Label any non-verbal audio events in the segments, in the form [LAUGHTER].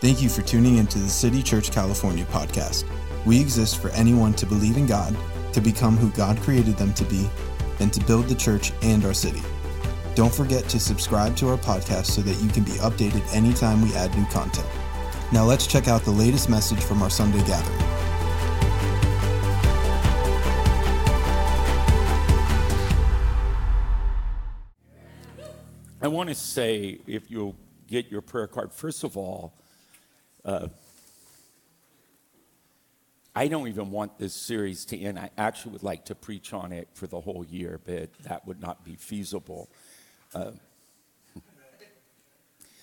Thank you for tuning into the City Church California podcast. We exist for anyone to believe in God, to become who God created them to be, and to build the church and our city. Don't forget to subscribe to our podcast so that you can be updated anytime we add new content. Now let's check out the latest message from our Sunday gathering. I want to say, if you'll get your prayer card, first of all, uh, I don't even want this series to end. I actually would like to preach on it for the whole year, but that would not be feasible. Uh,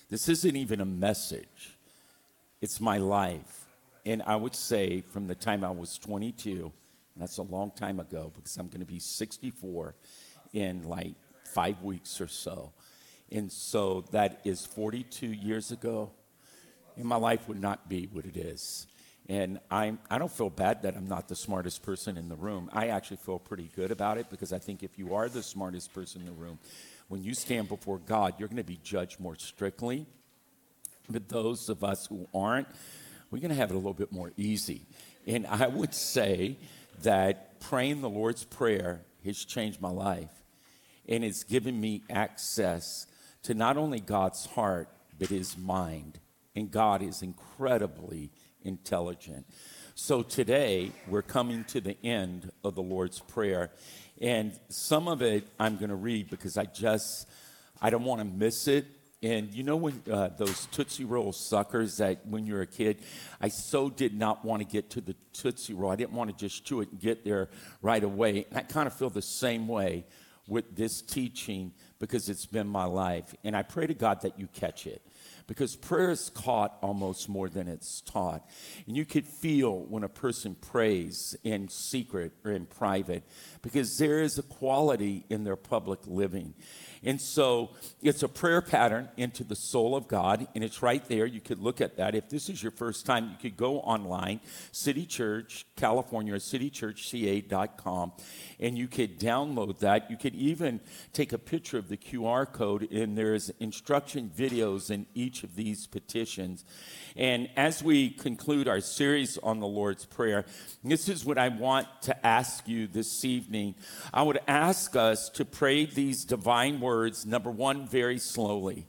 this isn't even a message, it's my life. And I would say from the time I was 22, that's a long time ago because I'm going to be 64 in like five weeks or so. And so that is 42 years ago. And my life would not be what it is. And I'm, I don't feel bad that I'm not the smartest person in the room. I actually feel pretty good about it because I think if you are the smartest person in the room, when you stand before God, you're going to be judged more strictly. But those of us who aren't, we're going to have it a little bit more easy. And I would say that praying the Lord's Prayer has changed my life. And it's given me access to not only God's heart, but his mind. And God is incredibly intelligent. So today, we're coming to the end of the Lord's Prayer. And some of it I'm going to read because I just, I don't want to miss it. And you know when uh, those Tootsie Roll suckers that when you're a kid, I so did not want to get to the Tootsie Roll. I didn't want to just chew it and get there right away. And I kind of feel the same way with this teaching because it's been my life. And I pray to God that you catch it because prayer is caught almost more than it's taught. And you could feel when a person prays in secret or in private because there is a quality in their public living. And so it's a prayer pattern into the soul of God, and it's right there. You could look at that. If this is your first time, you could go online, City Church, California, citychurchca.com, and you could download that. You could even take a picture of the QR code, and there's instruction videos in each of these petitions. And as we conclude our series on the Lord's Prayer, this is what I want to ask you this evening. I would ask us to pray these divine words, number one, very slowly.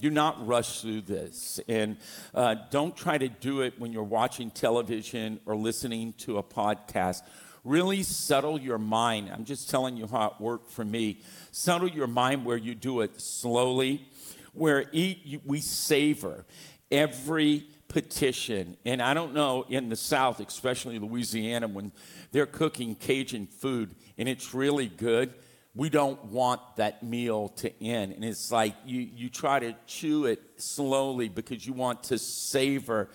Do not rush through this. And uh, don't try to do it when you're watching television or listening to a podcast. Really settle your mind. I'm just telling you how it worked for me. Settle your mind where you do it slowly, where eat, we savor every petition. And I don't know in the South, especially Louisiana, when they're cooking Cajun food and it's really good, we don't want that meal to end. And it's like you, you try to chew it slowly because you want to savor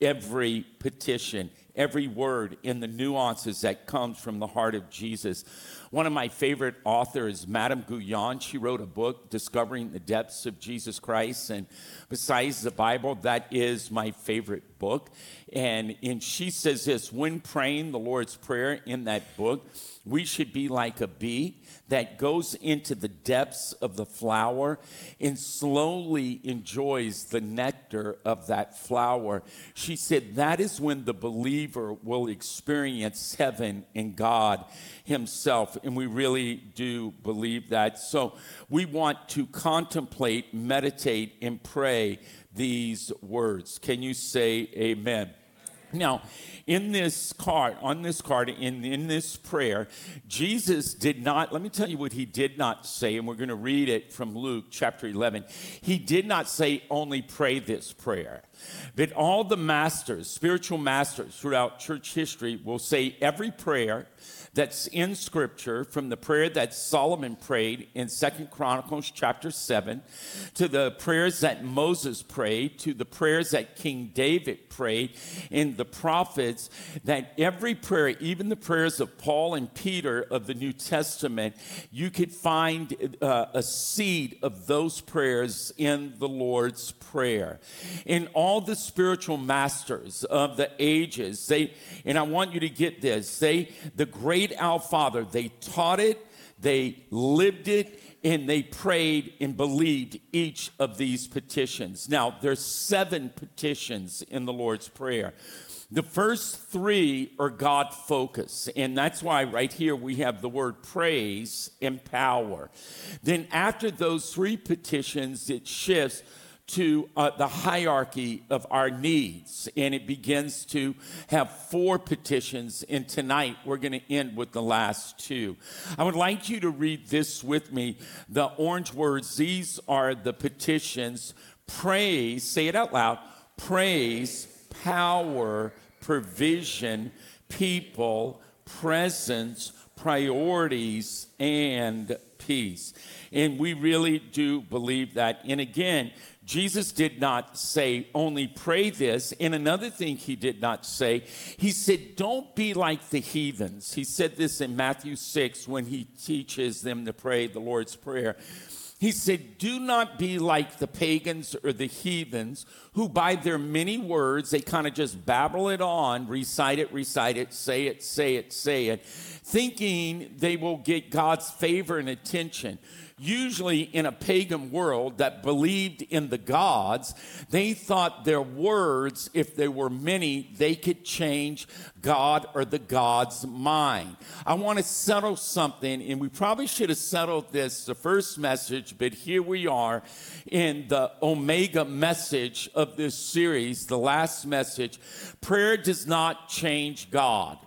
every petition, every word in the nuances that comes from the heart of Jesus. One of my favorite authors, Madame Guyon, she wrote a book, Discovering the Depths of Jesus Christ. And besides the Bible, that is my favorite book. And, and she says this when praying the Lord's Prayer in that book, we should be like a bee that goes into the depths of the flower and slowly enjoys the nectar of that flower. She said that is when the believer will experience heaven and God Himself. And we really do believe that. So we want to contemplate, meditate, and pray these words. Can you say amen? Now, in this card, on this card, in, in this prayer, Jesus did not, let me tell you what he did not say, and we're going to read it from Luke chapter 11. He did not say, only pray this prayer. But all the masters, spiritual masters throughout church history will say every prayer that's in scripture from the prayer that Solomon prayed in Second Chronicles chapter 7 to the prayers that Moses prayed to the prayers that King David prayed in the prophets that every prayer even the prayers of Paul and Peter of the New Testament you could find uh, a seed of those prayers in the Lord's prayer. In all the spiritual masters of the ages they and I want you to get this they the great great Our Father. They taught it, they lived it, and they prayed and believed each of these petitions. Now, there's seven petitions in the Lord's Prayer. The first three are God focus, and that's why right here we have the word praise and power. Then, after those three petitions, it shifts to uh, the hierarchy of our needs, and it begins to have four petitions. And tonight we're going to end with the last two. I would like you to read this with me. The orange words, these are the petitions praise, say it out loud praise power, provision, people, presence, priorities, and peace. And we really do believe that. And again, Jesus did not say only pray this. And another thing he did not say, he said, don't be like the heathens. He said this in Matthew 6 when he teaches them to pray the Lord's Prayer. He said, Do not be like the pagans or the heathens who, by their many words, they kind of just babble it on, recite it, recite it, say it, say it, say it, thinking they will get God's favor and attention usually in a pagan world that believed in the gods, they thought their words, if there were many, they could change God or the God's mind. I want to settle something, and we probably should have settled this the first message, but here we are in the Omega message of this series, the last message. Prayer does not change God.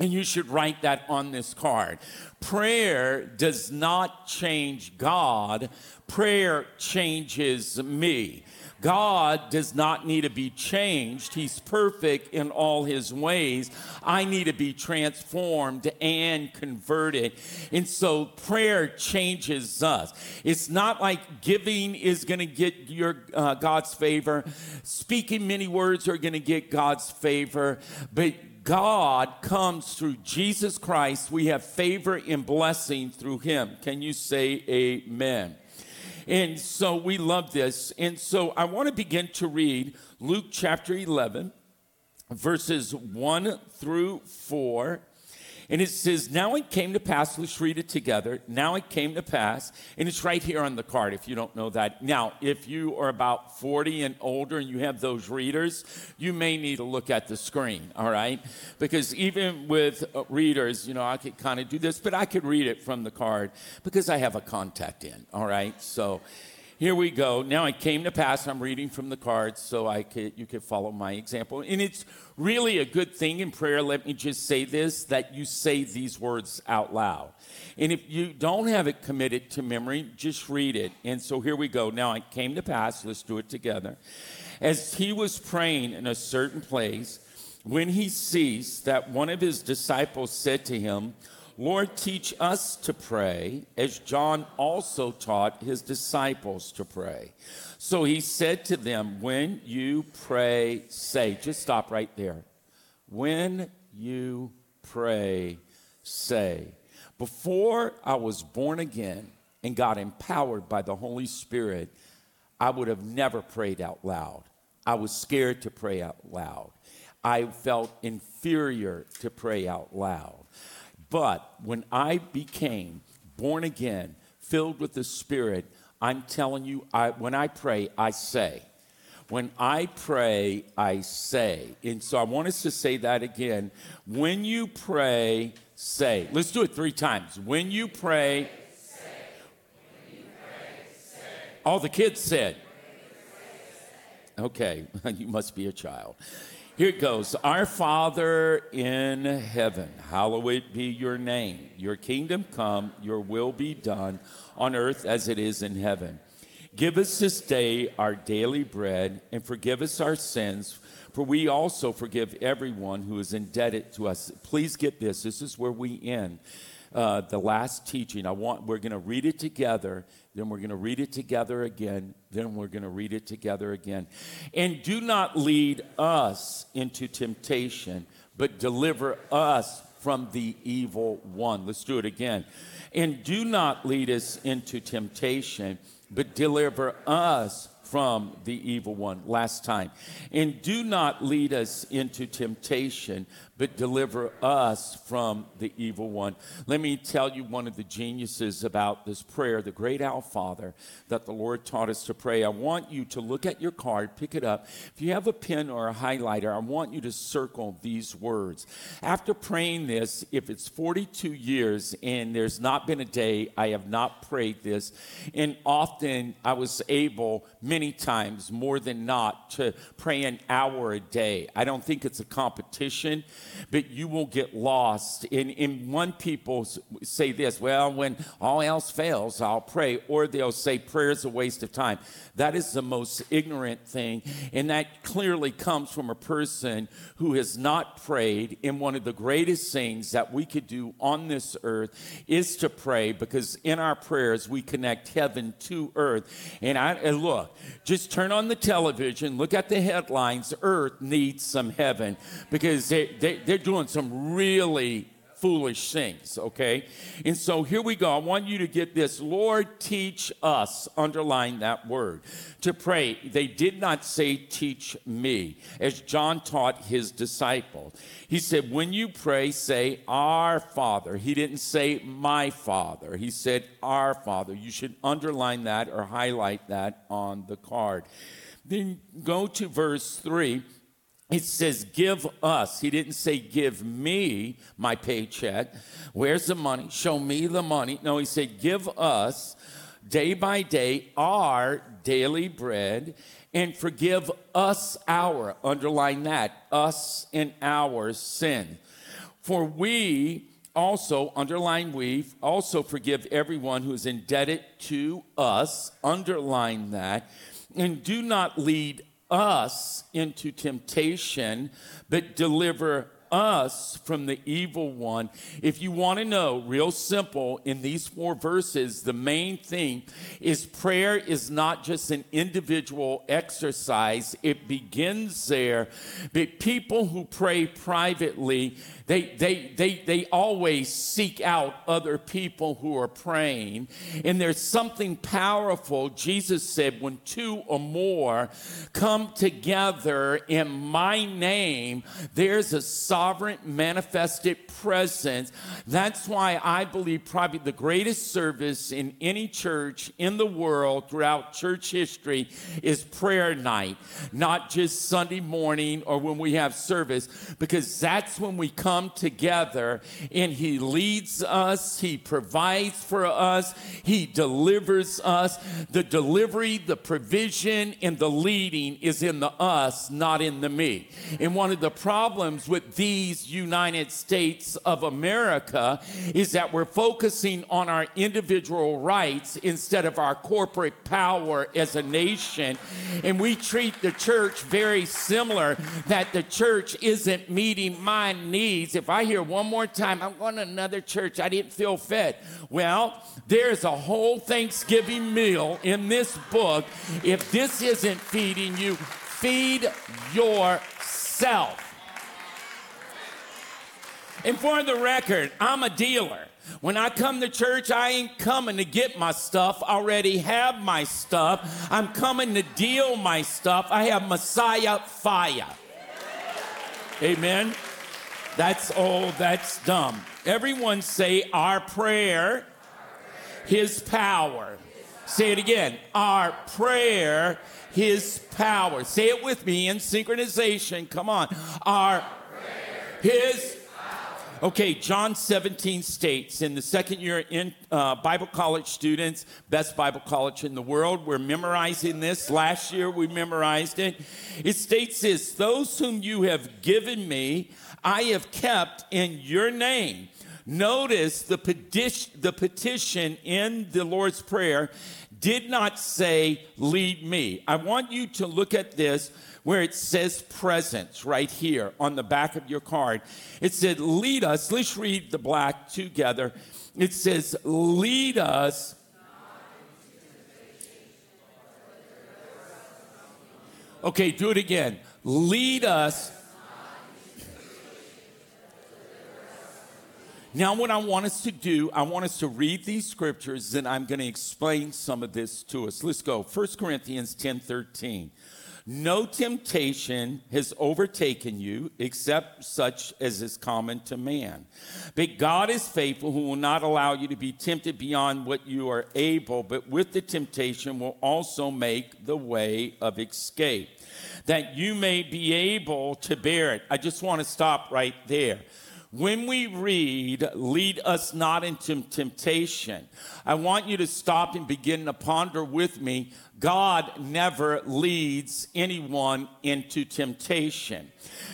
And you should write that on this card. Prayer does not change God, prayer changes me. God does not need to be changed. He's perfect in all his ways. I need to be transformed and converted. And so prayer changes us. It's not like giving is going to get your uh, God's favor. Speaking many words are going to get God's favor, but God comes through Jesus Christ. We have favor and blessing through him. Can you say amen? And so we love this. And so I want to begin to read Luke chapter 11, verses 1 through 4. And it says, Now it came to pass, let's read it together. Now it came to pass, and it's right here on the card if you don't know that. Now, if you are about 40 and older and you have those readers, you may need to look at the screen, all right? Because even with uh, readers, you know, I could kind of do this, but I could read it from the card because I have a contact in, all right? So, here we go. Now it came to pass, I'm reading from the cards so I could, you could follow my example. And it's really a good thing in prayer, let me just say this, that you say these words out loud. And if you don't have it committed to memory, just read it. And so here we go. Now it came to pass, let's do it together. As he was praying in a certain place, when he ceased, that one of his disciples said to him, Lord, teach us to pray as John also taught his disciples to pray. So he said to them, When you pray, say, just stop right there. When you pray, say. Before I was born again and got empowered by the Holy Spirit, I would have never prayed out loud. I was scared to pray out loud. I felt inferior to pray out loud. But when I became born again, filled with the Spirit, I'm telling you, I, when I pray, I say. When I pray, I say. And so I want us to say that again. When you pray, say. Let's do it three times. When you pray, say. When you pray, say. All the kids said. Okay, [LAUGHS] you must be a child. Here it goes. Our Father in heaven, hallowed be your name. Your kingdom come, your will be done on earth as it is in heaven. Give us this day our daily bread and forgive us our sins, for we also forgive everyone who is indebted to us. Please get this. This is where we end. Uh, the last teaching. I want we're going to read it together, then we're going to read it together again, then we're going to read it together again. And do not lead us into temptation, but deliver us from the evil one. Let's do it again. And do not lead us into temptation, but deliver us from the evil one last time. And do not lead us into temptation, but deliver us from the evil one. Let me tell you one of the geniuses about this prayer, the great Our Father that the Lord taught us to pray. I want you to look at your card, pick it up. If you have a pen or a highlighter, I want you to circle these words. After praying this, if it's 42 years and there's not been a day I have not prayed this, and often I was able, many times more than not, to pray an hour a day. I don't think it's a competition but you will get lost. And, and one people say this, well, when all else fails, I'll pray. Or they'll say prayer is a waste of time. That is the most ignorant thing. And that clearly comes from a person who has not prayed. And one of the greatest things that we could do on this earth is to pray because in our prayers we connect heaven to earth. And I and look, just turn on the television, look at the headlines. Earth needs some heaven because they, they, they're doing some really foolish things, okay? And so here we go. I want you to get this. Lord, teach us, underline that word, to pray. They did not say, teach me, as John taught his disciples. He said, when you pray, say, Our Father. He didn't say, My Father. He said, Our Father. You should underline that or highlight that on the card. Then go to verse 3 it says, Give us. He didn't say, Give me my paycheck. Where's the money? Show me the money. No, he said, Give us day by day our daily bread and forgive us our, underline that, us and our sin. For we also, underline we, also forgive everyone who is indebted to us, underline that, and do not lead us into temptation, but deliver us from the evil one. If you want to know, real simple, in these four verses, the main thing is prayer is not just an individual exercise, it begins there. But people who pray privately, they, they, they, they always seek out other people who are praying. And there's something powerful. Jesus said, when two or more come together in my name, there's a sovereign manifested presence. That's why I believe probably the greatest service in any church in the world throughout church history is prayer night, not just Sunday morning or when we have service, because that's when we come together and He leads us, He provides for us, He delivers us. The delivery, the provision, and the leading is in the us, not in the me. And one of the problems with these United States of America is that we're focusing on our individual rights instead of our corporate power as a nation. And we treat the church very similar, that the church isn't meeting my needs if I hear one more time, I'm going to another church, I didn't feel fed. Well, there's a whole Thanksgiving meal in this book. If this isn't feeding you, feed yourself. And for the record, I'm a dealer. When I come to church, I ain't coming to get my stuff. I already have my stuff. I'm coming to deal my stuff. I have Messiah fire. Amen. That's old, that's dumb. Everyone say, Our prayer, His power. Say it again. Our prayer, His power. Say it with me in synchronization. Come on. Our prayer, His Okay, John 17 states in the second year in uh, Bible college students, best Bible college in the world, we're memorizing this. Last year we memorized it. It states this Those whom you have given me, I have kept in your name. Notice the petition, the petition in the Lord's Prayer did not say, Lead me. I want you to look at this where it says presence right here on the back of your card. It said, Lead us. Let's read the black together. It says, Lead us. Okay, do it again. Lead us Now, what I want us to do, I want us to read these scriptures, and I'm going to explain some of this to us. Let's go. 1 Corinthians 10 13. No temptation has overtaken you except such as is common to man. But God is faithful, who will not allow you to be tempted beyond what you are able, but with the temptation will also make the way of escape, that you may be able to bear it. I just want to stop right there. When we read, lead us not into temptation, I want you to stop and begin to ponder with me God never leads anyone into temptation.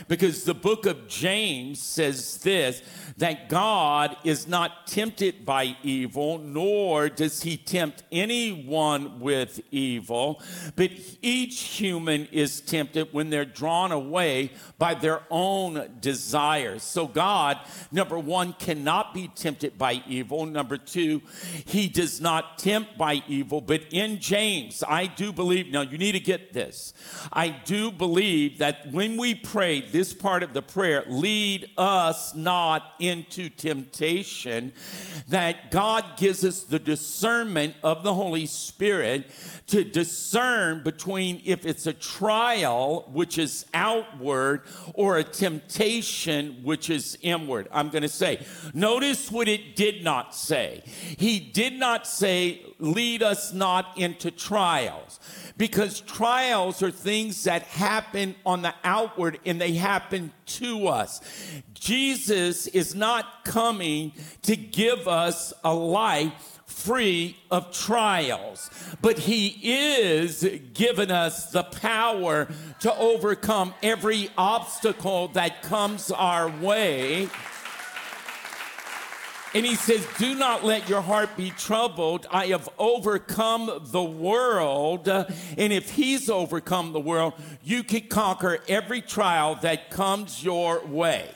Because the book of James says this that God is not tempted by evil, nor does he tempt anyone with evil, but each human is tempted when they're drawn away by their own desires. So, God, number one, cannot be tempted by evil. Number two, he does not tempt by evil. But in James, I do believe, now you need to get this. I do believe that when we pray this part of the prayer, lead us not into temptation, that God gives us the discernment of the Holy Spirit to discern between if it's a trial, which is outward, or a temptation, which is inward. I'm going to say, notice what it did not say. He did not say, lead us not into trials because trials are things that happen on the outward and they happen to us. Jesus is not coming to give us a life free of trials, but He is giving us the power to overcome every obstacle that comes our way. And he says, Do not let your heart be troubled. I have overcome the world. And if he's overcome the world, you can conquer every trial that comes your way.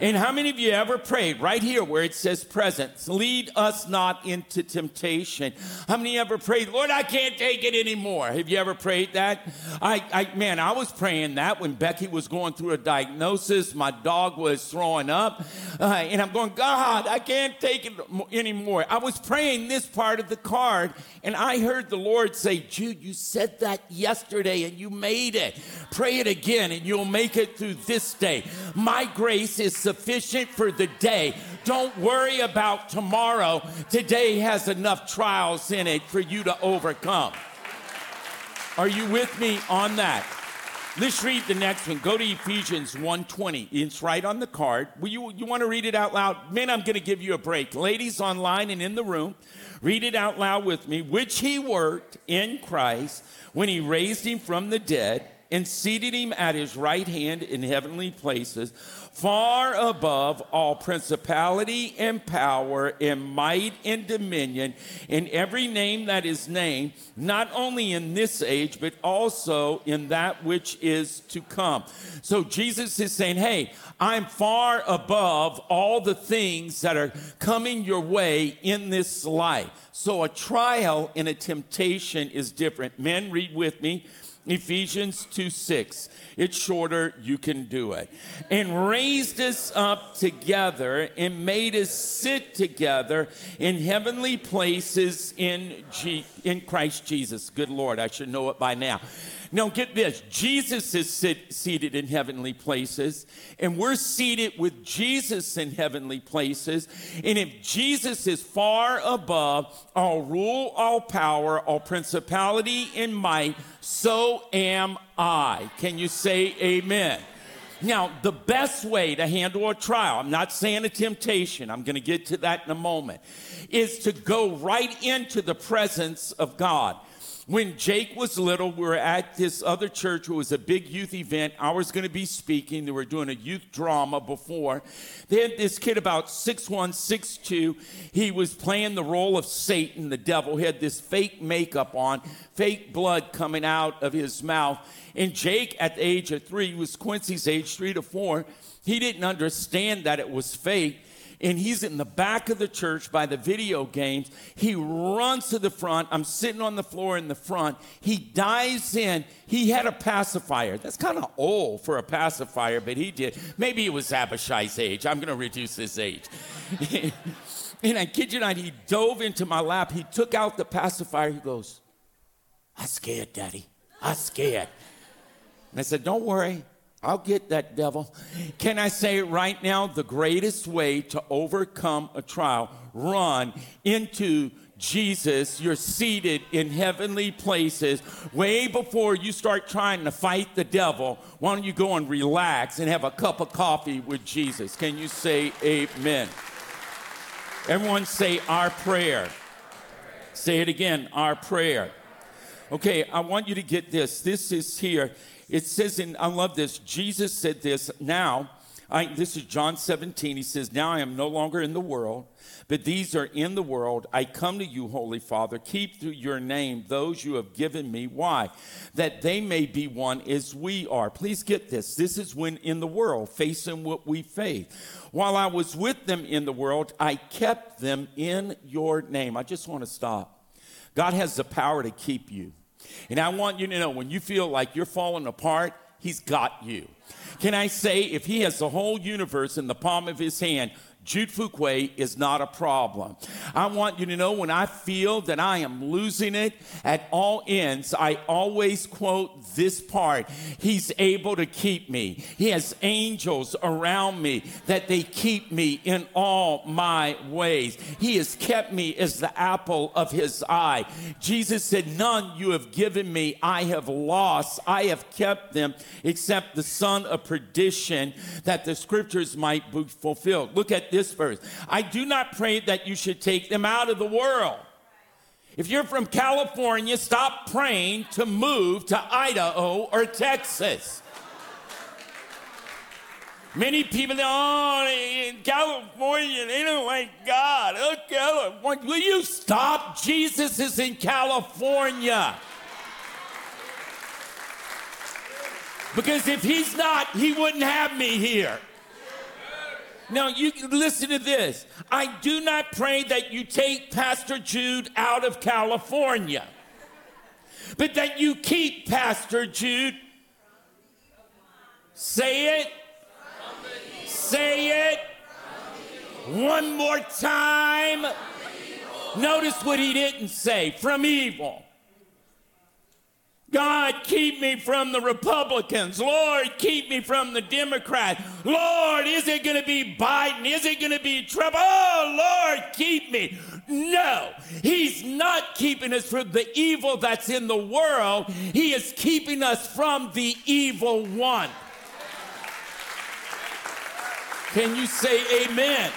And how many of you ever prayed right here where it says presence, lead us not into temptation? How many ever prayed, Lord, I can't take it anymore? Have you ever prayed that? I, I man, I was praying that when Becky was going through a diagnosis, my dog was throwing up, uh, and I'm going, God, I can't take it anymore. I was praying this part of the card, and I heard the Lord say, Jude, you said that yesterday and you made it. Pray it again, and you'll make it through this day. My grace is sufficient for the day. Don't worry about tomorrow. Today has enough trials in it for you to overcome. Are you with me on that? Let's read the next one. Go to Ephesians 1:20. It's right on the card. Will you, you want to read it out loud? Men, I'm going to give you a break. Ladies online and in the room, read it out loud with me. Which he worked in Christ when he raised him from the dead and seated him at his right hand in heavenly places far above all principality and power and might and dominion in every name that is named, not only in this age, but also in that which is to come. So Jesus is saying, Hey, I'm far above all the things that are coming your way in this life. So a trial and a temptation is different. Men, read with me. Ephesians 2 6. It's shorter, you can do it. And raised us up together and made us sit together in heavenly places in, G- in Christ Jesus. Good Lord, I should know it by now. Now, get this Jesus is sit, seated in heavenly places, and we're seated with Jesus in heavenly places. And if Jesus is far above all rule, all power, all principality, and might, so am I. Can you say amen? Now, the best way to handle a trial, I'm not saying a temptation, I'm going to get to that in a moment, is to go right into the presence of God. When Jake was little, we were at this other church. It was a big youth event. I was going to be speaking. They were doing a youth drama before. They had this kid about six one, six two. He was playing the role of Satan, the devil. He had this fake makeup on, fake blood coming out of his mouth. And Jake, at the age of three, was Quincy's age, three to four. He didn't understand that it was fake. And he's in the back of the church by the video games. He runs to the front. I'm sitting on the floor in the front. He dives in. He had a pacifier. That's kind of old for a pacifier, but he did. Maybe it was Abishai's age. I'm going to reduce his age. [LAUGHS] and I kid you not, he dove into my lap. He took out the pacifier. He goes, I'm scared, Daddy. I'm scared. And I said, Don't worry. I'll get that devil. Can I say right now? The greatest way to overcome a trial, run into Jesus. You're seated in heavenly places way before you start trying to fight the devil. Why don't you go and relax and have a cup of coffee with Jesus? Can you say amen? Everyone say our prayer. Say it again, our prayer. Okay, I want you to get this. This is here it says in, I love this, Jesus said this, now, I, this is John 17. He says, Now I am no longer in the world, but these are in the world. I come to you, Holy Father. Keep through your name those you have given me. Why? That they may be one as we are. Please get this. This is when in the world, facing what we face. While I was with them in the world, I kept them in your name. I just want to stop. God has the power to keep you. And I want you to know when you feel like you're falling apart, He's got you. Can I say, if He has the whole universe in the palm of His hand, Jude Fouquier is not a problem. I want you to know when I feel that I am losing it at all ends, I always quote this part He's able to keep me. He has angels around me that they keep me in all my ways. He has kept me as the apple of His eye. Jesus said, None you have given me, I have lost. I have kept them except the son of perdition, that the scriptures might be fulfilled. Look at this verse. I do not pray that you should take them out of the world. If you're from California, stop praying to move to Idaho or Texas. Many people, oh, in California, they don't like God. Oh, California. Will you stop? Jesus is in California. Because if he's not, he wouldn't have me here. Now, you listen to this. I do not pray that you take Pastor Jude out of California, but that you keep Pastor Jude. Say it. Say it. One more time. Notice what he didn't say from evil. God, keep me from the Republicans. Lord, keep me from the Democrats. Lord, is it going to be Biden? Is it going to be Trump? Oh, Lord, keep me. No, He's not keeping us from the evil that's in the world. He is keeping us from the evil one. Can you say amen?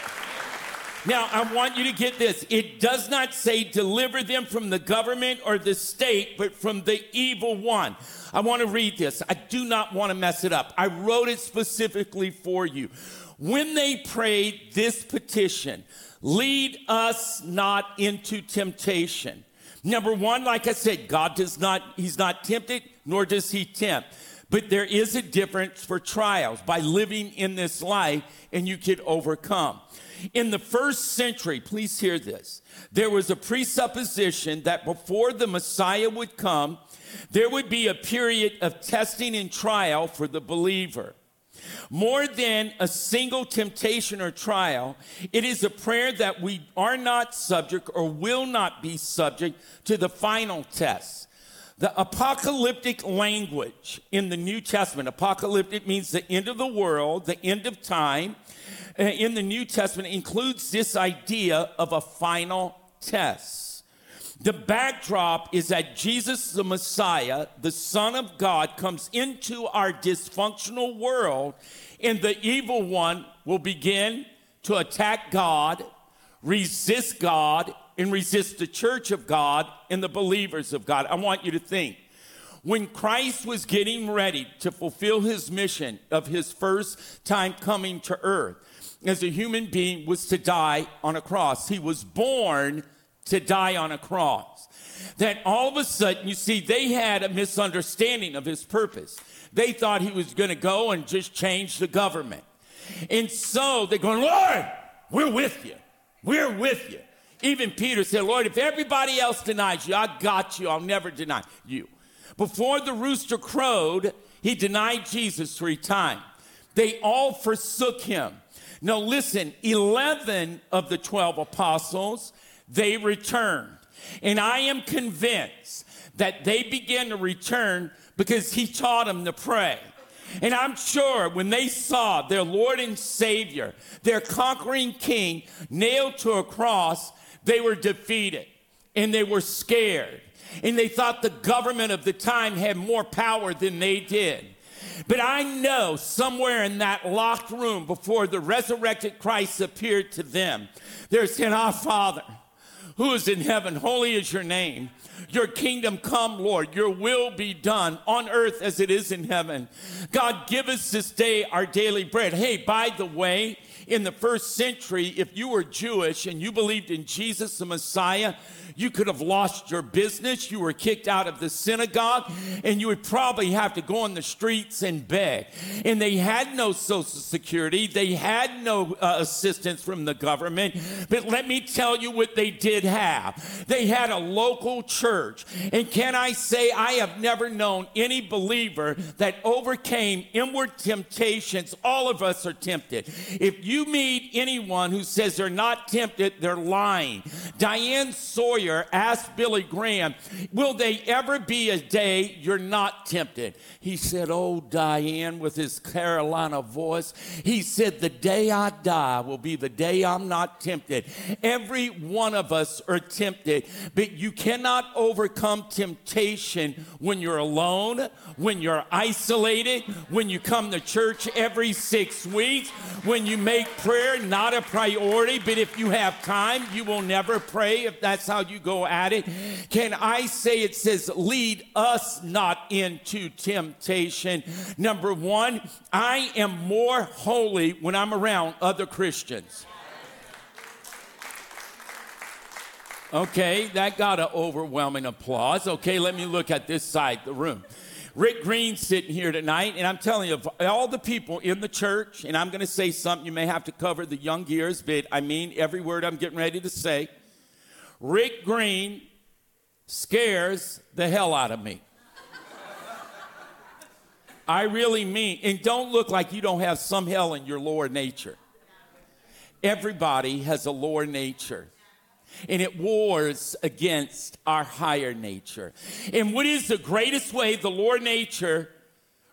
Now, I want you to get this. It does not say deliver them from the government or the state, but from the evil one. I want to read this. I do not want to mess it up. I wrote it specifically for you. When they prayed this petition, lead us not into temptation. Number one, like I said, God does not, He's not tempted, nor does He tempt. But there is a difference for trials by living in this life, and you can overcome. In the first century, please hear this, there was a presupposition that before the Messiah would come, there would be a period of testing and trial for the believer. More than a single temptation or trial, it is a prayer that we are not subject or will not be subject to the final test. The apocalyptic language in the New Testament, apocalyptic means the end of the world, the end of time. Uh, in the New Testament includes this idea of a final test. The backdrop is that Jesus, the Messiah, the Son of God, comes into our dysfunctional world, and the evil one will begin to attack God, resist God, and resist the church of God and the believers of God. I want you to think when Christ was getting ready to fulfill his mission of his first time coming to earth, as a human being was to die on a cross. He was born to die on a cross. That all of a sudden, you see, they had a misunderstanding of his purpose. They thought he was going to go and just change the government. And so they're going, Lord, We're with you. We're with you. Even Peter said, Lord, if everybody else denies you, I got you. I'll never deny you. Before the rooster crowed, he denied Jesus three times. They all forsook him. Now, listen 11 of the 12 apostles, they returned. And I am convinced that they began to return because he taught them to pray. And I'm sure when they saw their Lord and Savior, their conquering king, nailed to a cross, they were defeated and they were scared. And they thought the government of the time had more power than they did. But I know somewhere in that locked room before the resurrected Christ appeared to them, they're saying, Our Father, who is in heaven, holy is your name. Your kingdom come, Lord. Your will be done on earth as it is in heaven. God, give us this day our daily bread. Hey, by the way, in the first century, if you were Jewish and you believed in Jesus the Messiah, you could have lost your business. You were kicked out of the synagogue, and you would probably have to go on the streets and beg. And they had no Social Security, they had no uh, assistance from the government. But let me tell you what they did have they had a local church. And can I say, I have never known any believer that overcame inward temptations. All of us are tempted. If you meet anyone who says they're not tempted, they're lying. Diane Sawyer asked Billy Graham, Will they ever be a day you're not tempted? He said, Oh, Diane, with his Carolina voice, he said, The day I die will be the day I'm not tempted. Every one of us are tempted, but you cannot overcome temptation when you're alone, when you're isolated, when you come to church every six weeks, when you make prayer not a priority, but if you have time, you will never pray if that's how you go at it. Can I say it says, lead us not into temptation? Number one, I am more holy when I'm around other Christians. Okay, that got an overwhelming applause. Okay, let me look at this side of the room. Rick Green sitting here tonight, and I'm telling you, all the people in the church, and I'm going to say something you may have to cover the young ears, but I mean every word I'm getting ready to say. Rick Green scares the hell out of me. I really mean, and don't look like you don't have some hell in your lower nature. Everybody has a lower nature and it wars against our higher nature. And what is the greatest way the lower nature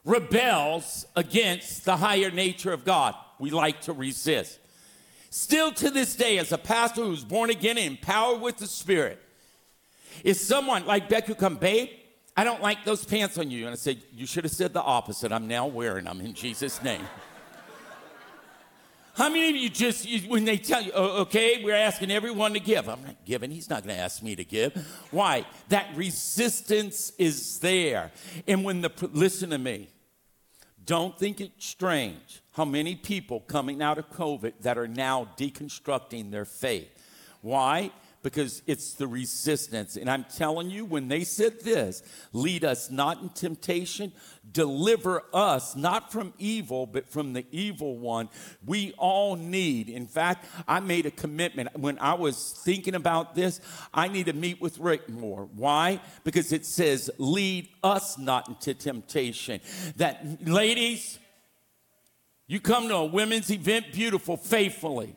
rebels against the higher nature of God? We like to resist. Still to this day, as a pastor who's born again and empowered with the Spirit, is someone like Beck who come, babe, I don't like those pants on you. And I said, You should have said the opposite. I'm now wearing them in Jesus' name. [LAUGHS] How many of you just, when they tell you, oh, okay, we're asking everyone to give? I'm not giving. He's not going to ask me to give. Why? That resistance is there. And when the, listen to me, don't think it's strange how many people coming out of COVID that are now deconstructing their faith. Why? Because it's the resistance. And I'm telling you, when they said this, lead us not in temptation, deliver us not from evil, but from the evil one, we all need. In fact, I made a commitment when I was thinking about this. I need to meet with Rick more. Why? Because it says, lead us not into temptation. That, ladies, you come to a women's event beautiful faithfully.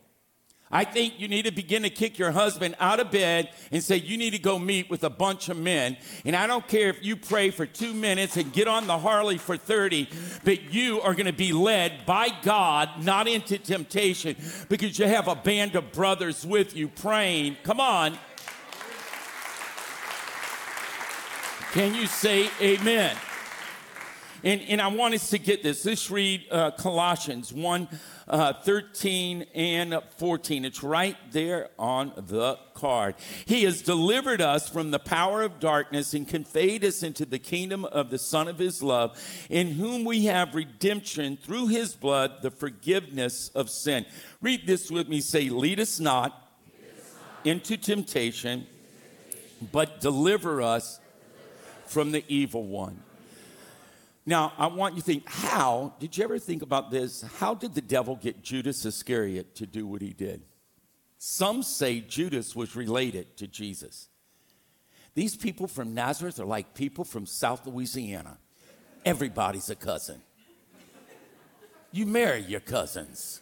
I think you need to begin to kick your husband out of bed and say, You need to go meet with a bunch of men. And I don't care if you pray for two minutes and get on the Harley for 30, but you are going to be led by God, not into temptation, because you have a band of brothers with you praying. Come on. Can you say amen? And, and I want us to get this. Let's read uh, Colossians 1 uh, 13 and 14. It's right there on the card. He has delivered us from the power of darkness and conveyed us into the kingdom of the Son of His love, in whom we have redemption through His blood, the forgiveness of sin. Read this with me. Say, Lead us not, into temptation, but deliver us from the evil one. Now, I want you to think how, did you ever think about this? How did the devil get Judas Iscariot to do what he did? Some say Judas was related to Jesus. These people from Nazareth are like people from South Louisiana. Everybody's a cousin. You marry your cousins.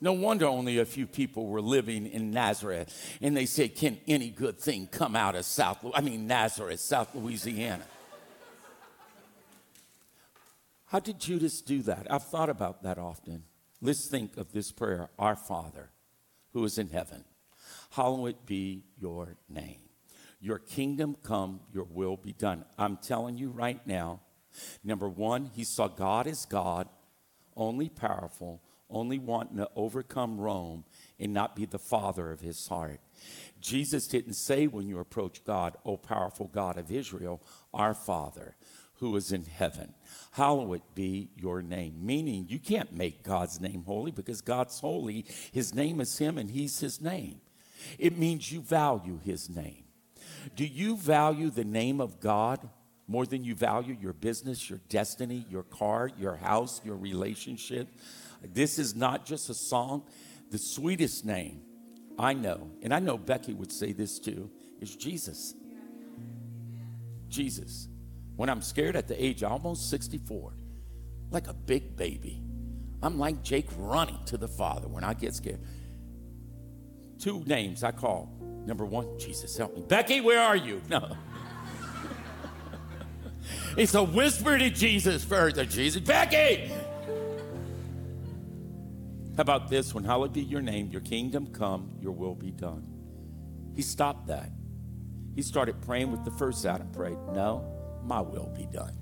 No wonder only a few people were living in Nazareth. And they said, Can any good thing come out of South, I mean, Nazareth, South Louisiana? How did Judas do that? I've thought about that often. Let's think of this prayer Our Father, who is in heaven, hallowed be your name. Your kingdom come, your will be done. I'm telling you right now, number one, he saw God as God, only powerful, only wanting to overcome Rome and not be the father of his heart. Jesus didn't say when you approach God, O powerful God of Israel, our Father who is in heaven. Hallowed be your name. Meaning, you can't make God's name holy because God's holy. His name is Him and He's His name. It means you value His name. Do you value the name of God more than you value your business, your destiny, your car, your house, your relationship? This is not just a song. The sweetest name I know, and I know Becky would say this too, is Jesus. Jesus. When I'm scared at the age almost 64, like a big baby, I'm like Jake running to the Father when I get scared. Two names I call Number one, Jesus, help me. Becky, where are you? No. [LAUGHS] it's a whisper to Jesus further. Jesus, Becky! How about this one? Hallowed be your name, your kingdom come, your will be done. He stopped that. He started praying with the first Adam prayed, No, my will be done.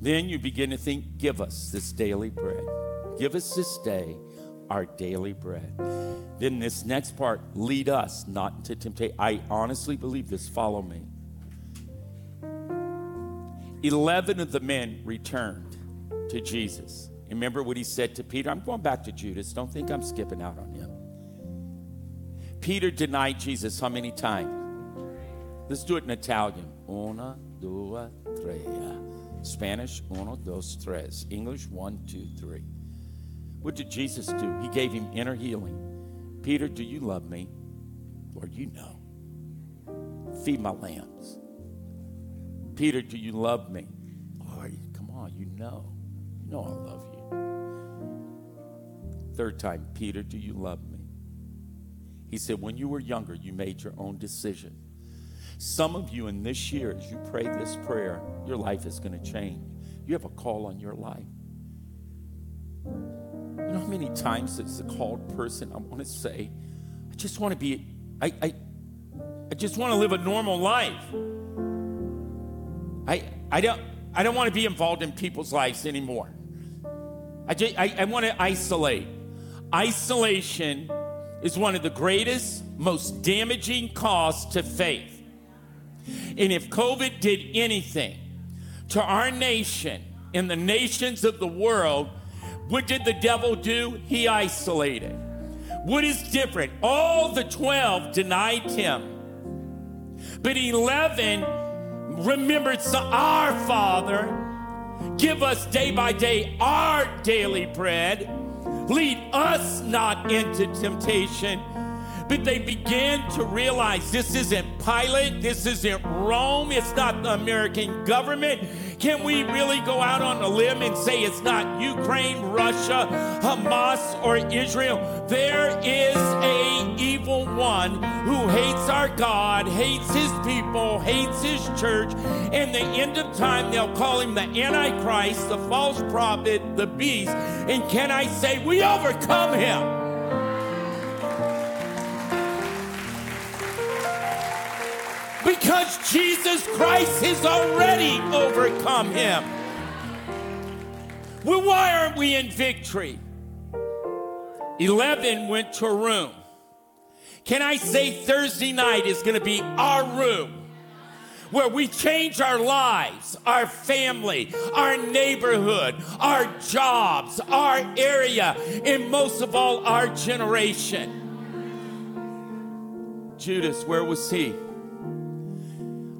Then you begin to think, Give us this daily bread. Give us this day our daily bread. Then this next part, lead us not into temptation. I honestly believe this. Follow me. Eleven of the men returned to Jesus. Remember what he said to Peter? I'm going back to Judas. Don't think I'm skipping out on him. Peter denied Jesus how many times? Let's do it in Italian. Una, due, tre. Spanish, uno, dos, tres. English, one, two, three. What did Jesus do? He gave him inner healing. Peter, do you love me? Lord, you know. Feed my lambs. Peter, do you love me? Lord, come on, you know. You know I love you. Third time, Peter, do you love me? He said, When you were younger, you made your own decision. Some of you in this year, as you pray this prayer, your life is going to change. You have a call on your life. You know how many times as a called person I want to say, I just want to be, I, I, I just want to live a normal life. I, I don't, I don't want to be involved in people's lives anymore. I, just, I, I want to isolate. Isolation is one of the greatest, most damaging costs to faith. And if COVID did anything to our nation and the nations of the world, what did the devil do? He isolated. What is different? All the 12 denied him, but 11 remembered our Father. Give us day by day our daily bread. Lead us not into temptation but they began to realize this isn't Pilate, this isn't Rome, it's not the American government. Can we really go out on a limb and say it's not Ukraine, Russia, Hamas, or Israel? There is a evil one who hates our God, hates his people, hates his church. And the end of time, they'll call him the Antichrist, the false prophet, the beast. And can I say we overcome him? Because Jesus Christ has already overcome him. Well, why aren't we in victory? 11 went to a room. Can I say Thursday night is going to be our room? where we change our lives, our family, our neighborhood, our jobs, our area, and most of all, our generation. Judas, where was he?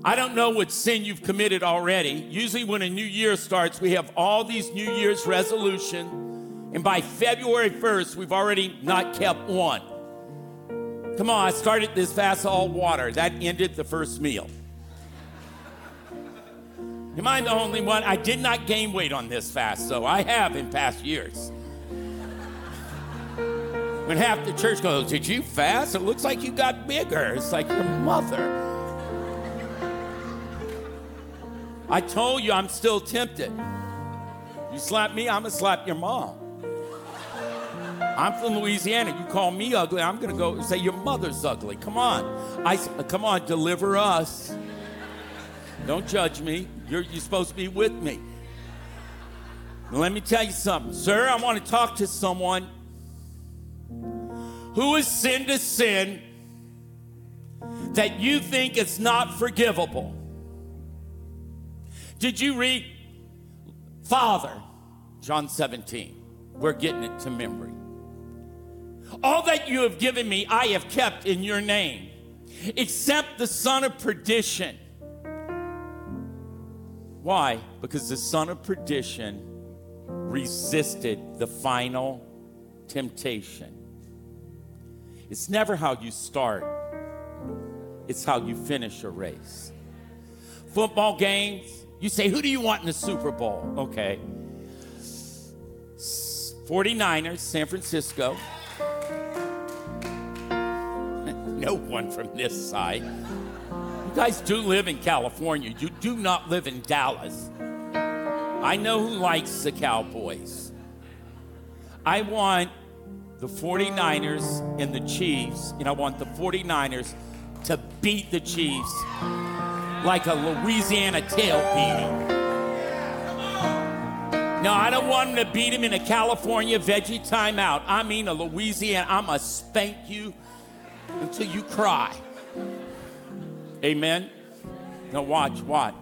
I don't know what sin you've committed already. Usually, when a new year starts, we have all these New Year's resolution, and by February 1st, we've already not kept one. Come on, I started this fast all water. That ended the first meal. Am I the only one? I did not gain weight on this fast, so I have in past years. When half the church goes, Did you fast? It looks like you got bigger. It's like your mother. I told you I'm still tempted. You slap me, I'm gonna slap your mom. I'm from Louisiana. You call me ugly, I'm gonna go say your mother's ugly. Come on, I uh, come on, deliver us. Don't judge me. You're, you're supposed to be with me. Let me tell you something, sir. I want to talk to someone who has sinned a sin that you think is not forgivable. Did you read Father, John 17? We're getting it to memory. All that you have given me, I have kept in your name, except the son of perdition. Why? Because the son of perdition resisted the final temptation. It's never how you start, it's how you finish a race. Football games, you say, Who do you want in the Super Bowl? Okay. 49ers, San Francisco. [LAUGHS] no one from this side. You guys do live in California. You do not live in Dallas. I know who likes the Cowboys. I want the 49ers and the Chiefs, and I want the 49ers to beat the Chiefs like a Louisiana tail beating. No, I don't want him to beat him in a California veggie timeout. I mean a Louisiana. I'm going to spank you until you cry. Amen? Now watch, watch.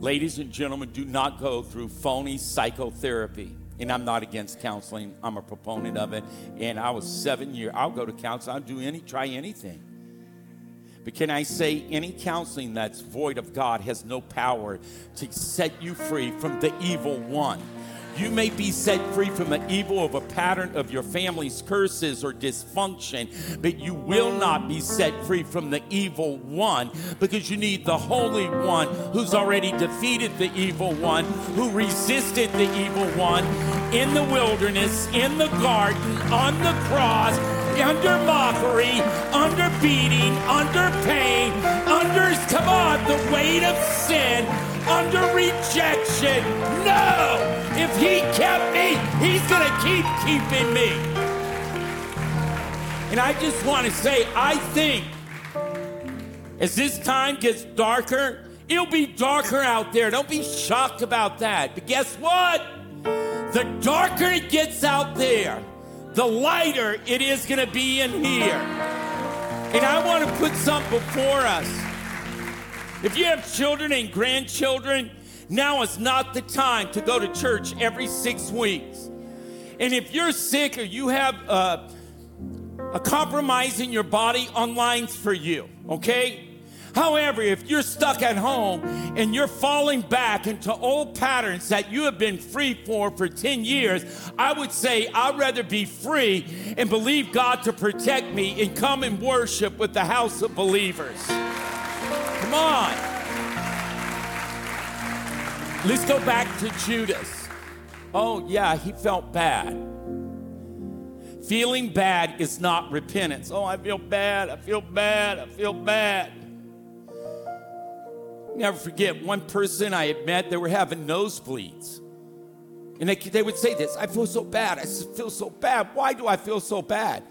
Ladies and gentlemen, do not go through phony psychotherapy and I'm not against counseling. I'm a proponent of it. And I was seven years. I'll go to counseling. I'll do any, try anything. But can I say any counseling that's void of God has no power to set you free from the evil one? You may be set free from the evil of a pattern of your family's curses or dysfunction, but you will not be set free from the evil one because you need the Holy One who's already defeated the evil one, who resisted the evil one in the wilderness, in the garden, on the cross, under mockery, under beating, under pain, under, come on, the weight of sin under rejection. No! If he kept me, he's going to keep keeping me. And I just want to say, I think as this time gets darker, it'll be darker out there. Don't be shocked about that. But guess what? The darker it gets out there, the lighter it is going to be in here. And I want to put something before us. If you have children and grandchildren, now is not the time to go to church every six weeks. And if you're sick or you have uh, a compromise in your body, online's for you, okay? However, if you're stuck at home and you're falling back into old patterns that you have been free for for 10 years, I would say I'd rather be free and believe God to protect me and come and worship with the house of believers. Come on. Let's go back to Judas. Oh, yeah, he felt bad. Feeling bad is not repentance. Oh, I feel bad, I feel bad, I feel bad. Never forget one person I had met, they were having nosebleeds. And they, they would say this I feel so bad. I feel so bad. Why do I feel so bad?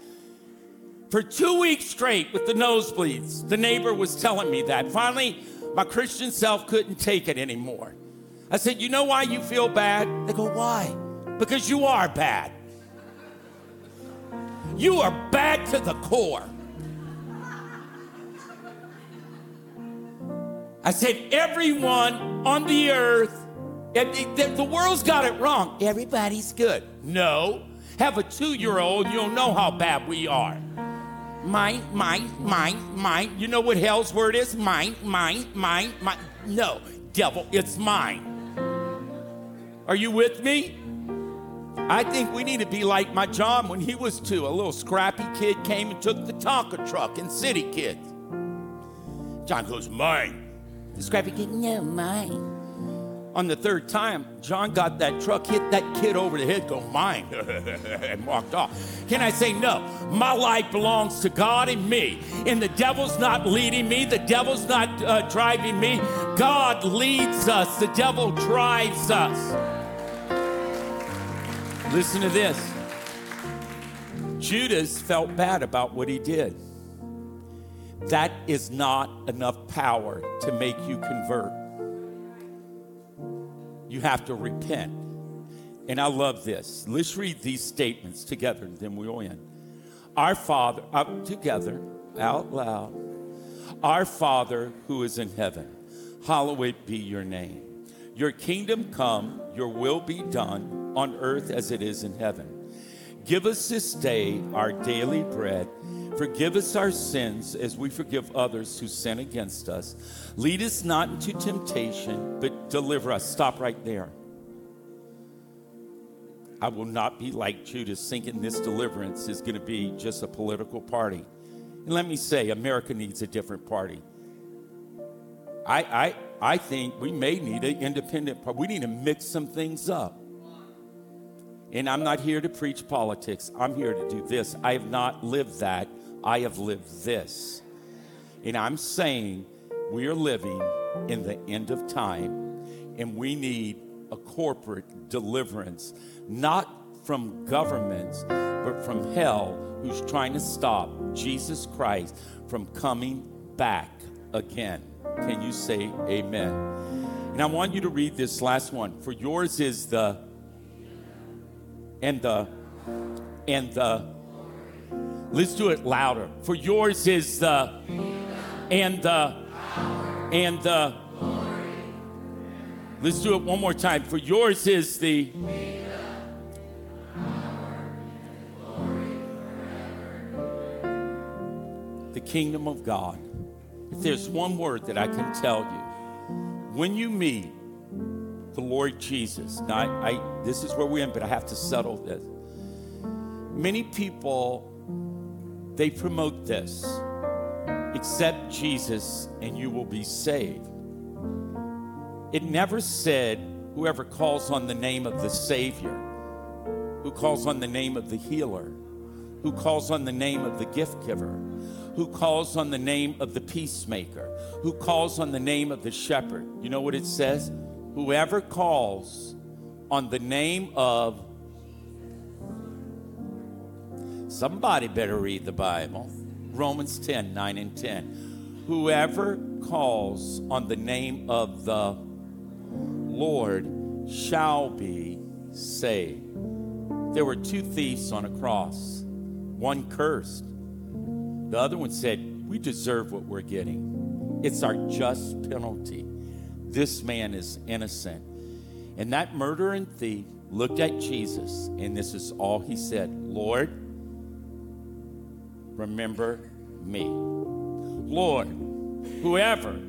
For two weeks straight with the nosebleeds, the neighbor was telling me that. Finally, my Christian self couldn't take it anymore. I said, You know why you feel bad? They go, Why? Because you are bad. You are bad to the core. I said, Everyone on the earth, eh, eh, the world's got it wrong. Everybody's good. No. Have a two year old, you'll know how bad we are. Mine, mine, mine, mine. You know what hell's word is? Mine, mine, mine, mine. No, devil, it's mine. Are you with me? I think we need to be like my John when he was two. A little scrappy kid came and took the Tonka truck and city kids. John goes, Mine. The scrappy kid, No, mine. On the third time, John got that truck, hit that kid over the head, go, Mine, [LAUGHS] and walked off. Can I say, No, my life belongs to God and me. And the devil's not leading me, the devil's not uh, driving me. God leads us, the devil drives us. Listen to this. Judas felt bad about what he did. That is not enough power to make you convert. You have to repent. And I love this. Let's read these statements together, and then we'll end. Our Father, up together, out loud. Our Father who is in heaven, hallowed be your name. Your kingdom come, your will be done on earth as it is in heaven. Give us this day our daily bread. Forgive us our sins as we forgive others who sin against us. Lead us not into temptation, but deliver us. Stop right there. I will not be like Judas, thinking this deliverance is going to be just a political party. And let me say, America needs a different party. I, I, I think we may need an independent party. We need to mix some things up. And I'm not here to preach politics. I'm here to do this. I have not lived that. I have lived this. And I'm saying we are living in the end of time and we need a corporate deliverance, not from governments, but from hell who's trying to stop Jesus Christ from coming back again. Can you say amen? And I want you to read this last one. For yours is the and the and the let's do it louder for yours is the and the and the let's do it one more time for yours is the the kingdom of god if there's one word that i can tell you when you meet the Lord Jesus. Now, I, I, this is where we end, but I have to settle this. Many people, they promote this accept Jesus and you will be saved. It never said whoever calls on the name of the Savior, who calls on the name of the healer, who calls on the name of the gift giver, who calls on the name of the peacemaker, who calls on the name of the shepherd. You know what it says? whoever calls on the name of somebody better read the Bible. Romans 10 9 and 10. Whoever calls on the name of the Lord shall be saved. There were two thieves on a cross, one cursed, the other one said, We deserve what we're getting. It's our just penalty. This man is innocent. And that murderer and thief looked at Jesus, and this is all he said Lord, remember me. Lord, whoever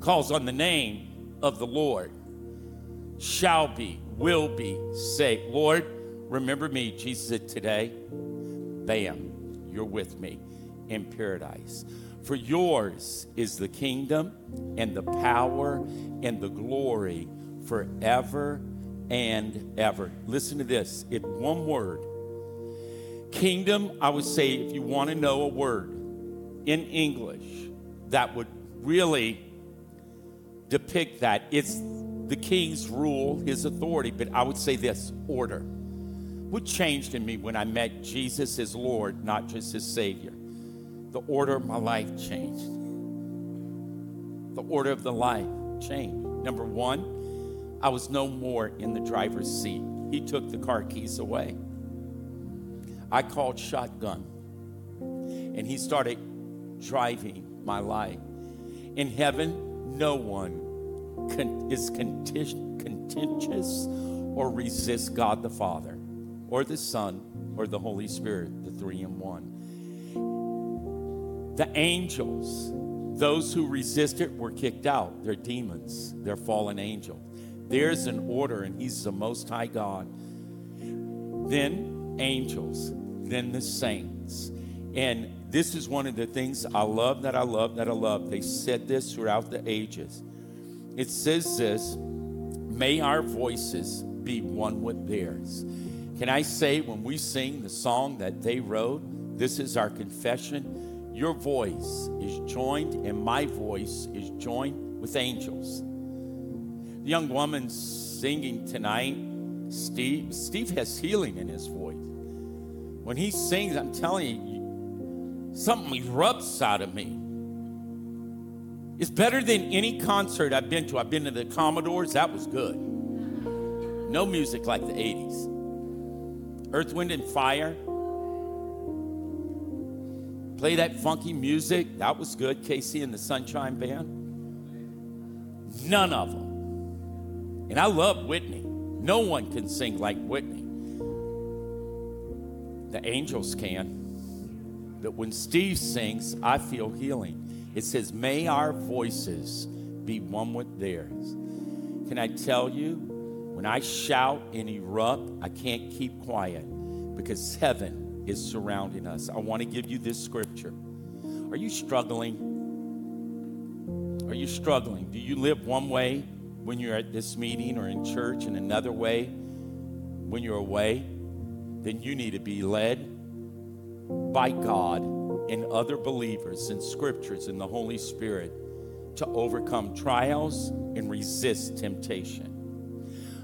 calls on the name of the Lord shall be, will be saved. Lord, remember me. Jesus said, Today, bam, you're with me in paradise. For yours is the kingdom and the power and the glory forever and ever. Listen to this. It one word. Kingdom, I would say if you want to know a word in English that would really depict that, it's the king's rule, his authority, but I would say this order. What changed in me when I met Jesus as Lord, not just as Savior? the order of my life changed. The order of the life changed. Number one, I was no more in the driver's seat. He took the car keys away. I called shotgun, and he started driving my life. In heaven, no one con- is contentious or resists God the Father, or the Son, or the Holy Spirit, the three in one. The angels, those who resisted were kicked out. They're demons, they're fallen angels. There's an order, and He's the Most High God. then angels, then the saints. And this is one of the things I love that I love that I love. They said this throughout the ages. It says this may our voices be one with theirs. Can I say, when we sing the song that they wrote, this is our confession, your voice is joined and my voice is joined with angels. The young woman singing tonight, Steve, Steve has healing in his voice. When he sings, I'm telling you, something erupts out of me. It's better than any concert I've been to. I've been to the Commodores, that was good. No music like the 80s. Earth, Wind, and Fire. Play that funky music, that was good. KC and the Sunshine Band. None of them. And I love Whitney. No one can sing like Whitney. The angels can. But when Steve sings, I feel healing. It says, May our voices be one with theirs. Can I tell you, when I shout and erupt, I can't keep quiet because heaven is surrounding us. I want to give you this scripture. Are you struggling? Are you struggling? Do you live one way when you're at this meeting or in church in another way when you're away? Then you need to be led by God and other believers and scriptures and the Holy Spirit to overcome trials and resist temptation.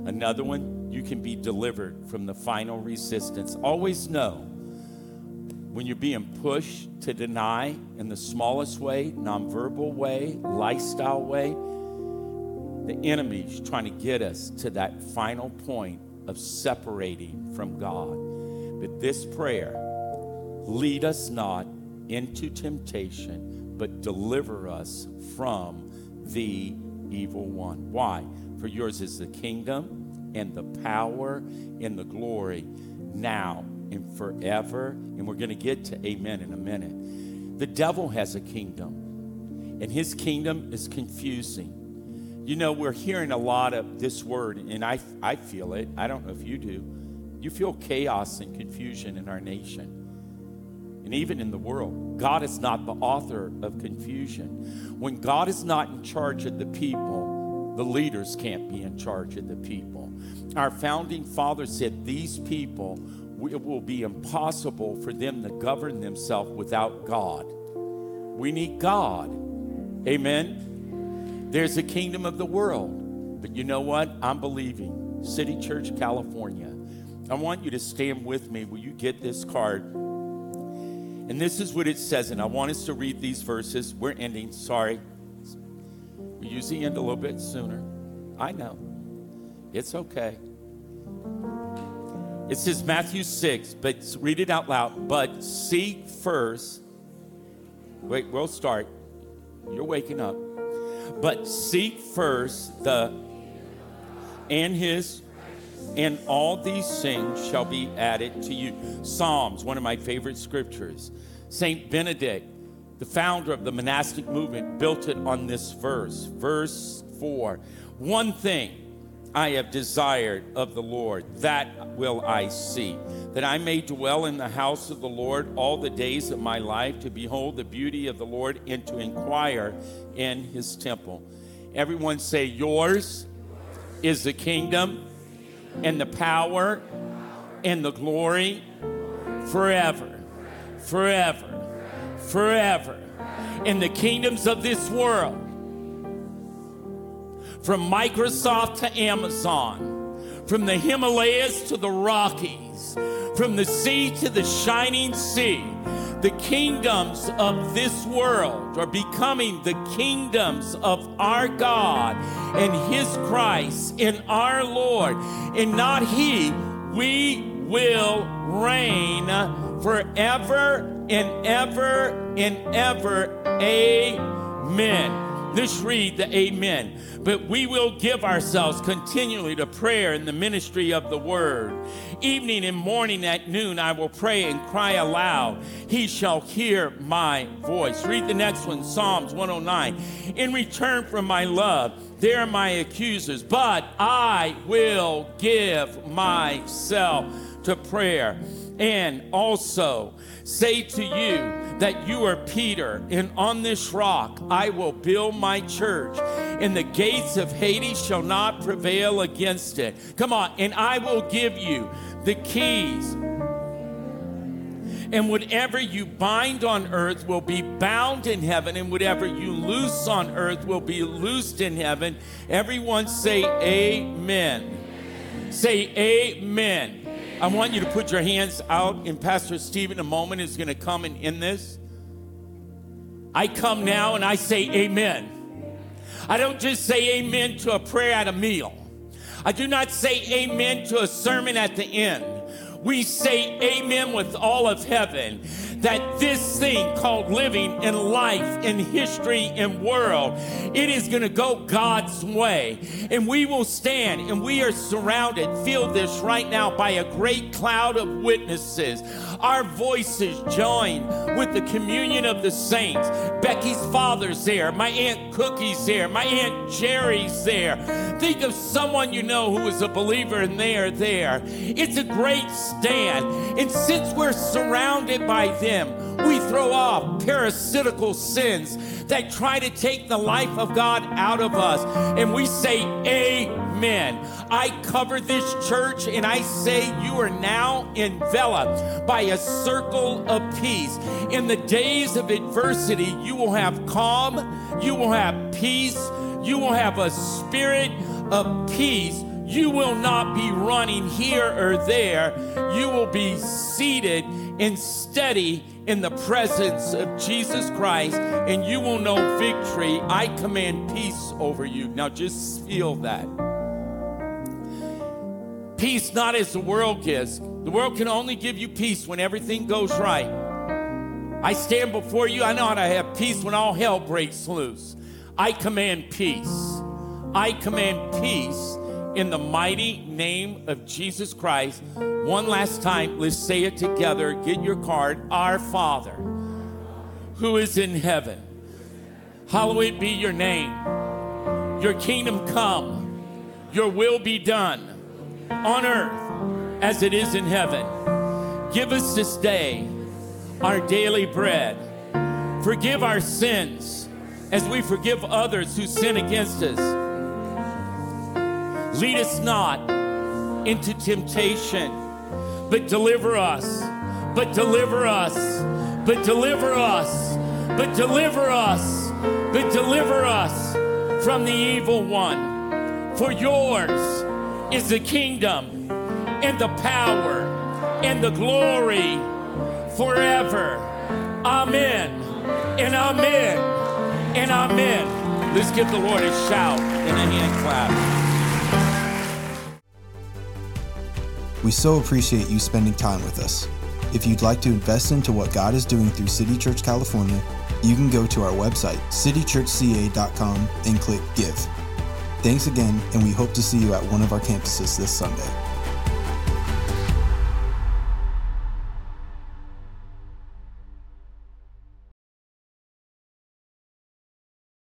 Another one, you can be delivered from the final resistance. Always know when you're being pushed to deny in the smallest way, nonverbal way, lifestyle way, the enemy's trying to get us to that final point of separating from God. But this prayer, lead us not into temptation, but deliver us from the evil one. Why? For yours is the kingdom and the power and the glory now and forever. And we're going to get to amen in a minute. The devil has a kingdom, and his kingdom is confusing. You know, we're hearing a lot of this word, and I, I feel it. I don't know if you do. You feel chaos and confusion in our nation and even in the world. God is not the author of confusion. When God is not in charge of the people, the leaders can't be in charge of the people. Our founding father said these people, it will be impossible for them to govern themselves without God. We need God. Amen. There's a kingdom of the world. But you know what? I'm believing. City Church, California. I want you to stand with me. Will you get this card? And this is what it says, and I want us to read these verses. We're ending, sorry. We usually end a little bit sooner. I know. It's okay. It says Matthew 6, but read it out loud. But seek first. Wait, we'll start. You're waking up. But seek first the and his and all these things shall be added to you. Psalms, one of my favorite scriptures. Saint Benedict, the founder of the monastic movement, built it on this verse. Verse 4 One thing I have desired of the Lord, that will I see, that I may dwell in the house of the Lord all the days of my life, to behold the beauty of the Lord and to inquire in his temple. Everyone say, Yours is the kingdom and the power and the glory forever, forever, forever. In the kingdoms of this world, from Microsoft to Amazon, from the Himalayas to the Rockies, from the sea to the shining sea, the kingdoms of this world are becoming the kingdoms of our God and His Christ and our Lord, and not He. We will reign forever and ever and ever. Amen. Let's read the amen. But we will give ourselves continually to prayer and the ministry of the word. Evening and morning at noon, I will pray and cry aloud. He shall hear my voice. Read the next one Psalms 109. In return for my love, they're my accusers, but I will give myself to prayer and also say to you that you are Peter, and on this rock I will build my church, and the gates of Hades shall not prevail against it. Come on, and I will give you the keys. And whatever you bind on earth will be bound in heaven, and whatever you loose on earth will be loosed in heaven. Everyone say, Amen. Say, Amen. I want you to put your hands out, and Pastor Stephen, a moment, is going to come and end this. I come now and I say amen. I don't just say amen to a prayer at a meal. I do not say amen to a sermon at the end. We say amen with all of heaven that this thing called living in life, in history, in world, it is going to go God's way. And we will stand and we are surrounded, feel this right now, by a great cloud of witnesses. Our voices join with the communion of the saints. Becky's father's there, my Aunt Cookie's there, my Aunt Jerry's there. Think of someone you know who is a believer and they are there. It's a great stand. And since we're surrounded by them, we throw off parasitical sins that try to take the life of God out of us. And we say, Amen. I cover this church and I say, You are now enveloped by a circle of peace. In the days of adversity, you will have calm, you will have peace, you will have a spirit of peace. You will not be running here or there. You will be seated and steady in the presence of Jesus Christ, and you will know victory. I command peace over you. Now just feel that. Peace not as the world gives. The world can only give you peace when everything goes right. I stand before you. I know how to have peace when all hell breaks loose. I command peace. I command peace in the mighty name of Jesus Christ. One last time, let's say it together. Get your card. Our Father, who is in heaven, hallowed be your name. Your kingdom come, your will be done on earth as it is in heaven. Give us this day our daily bread. Forgive our sins as we forgive others who sin against us Lead us not into temptation, but deliver us, but deliver us, but deliver us, but deliver us, but deliver us from the evil one. For yours is the kingdom and the power and the glory forever. Amen and amen and amen. Let's give the Lord a shout and a hand clap. We so appreciate you spending time with us. If you'd like to invest into what God is doing through City Church California, you can go to our website, citychurchca.com, and click Give. Thanks again, and we hope to see you at one of our campuses this Sunday.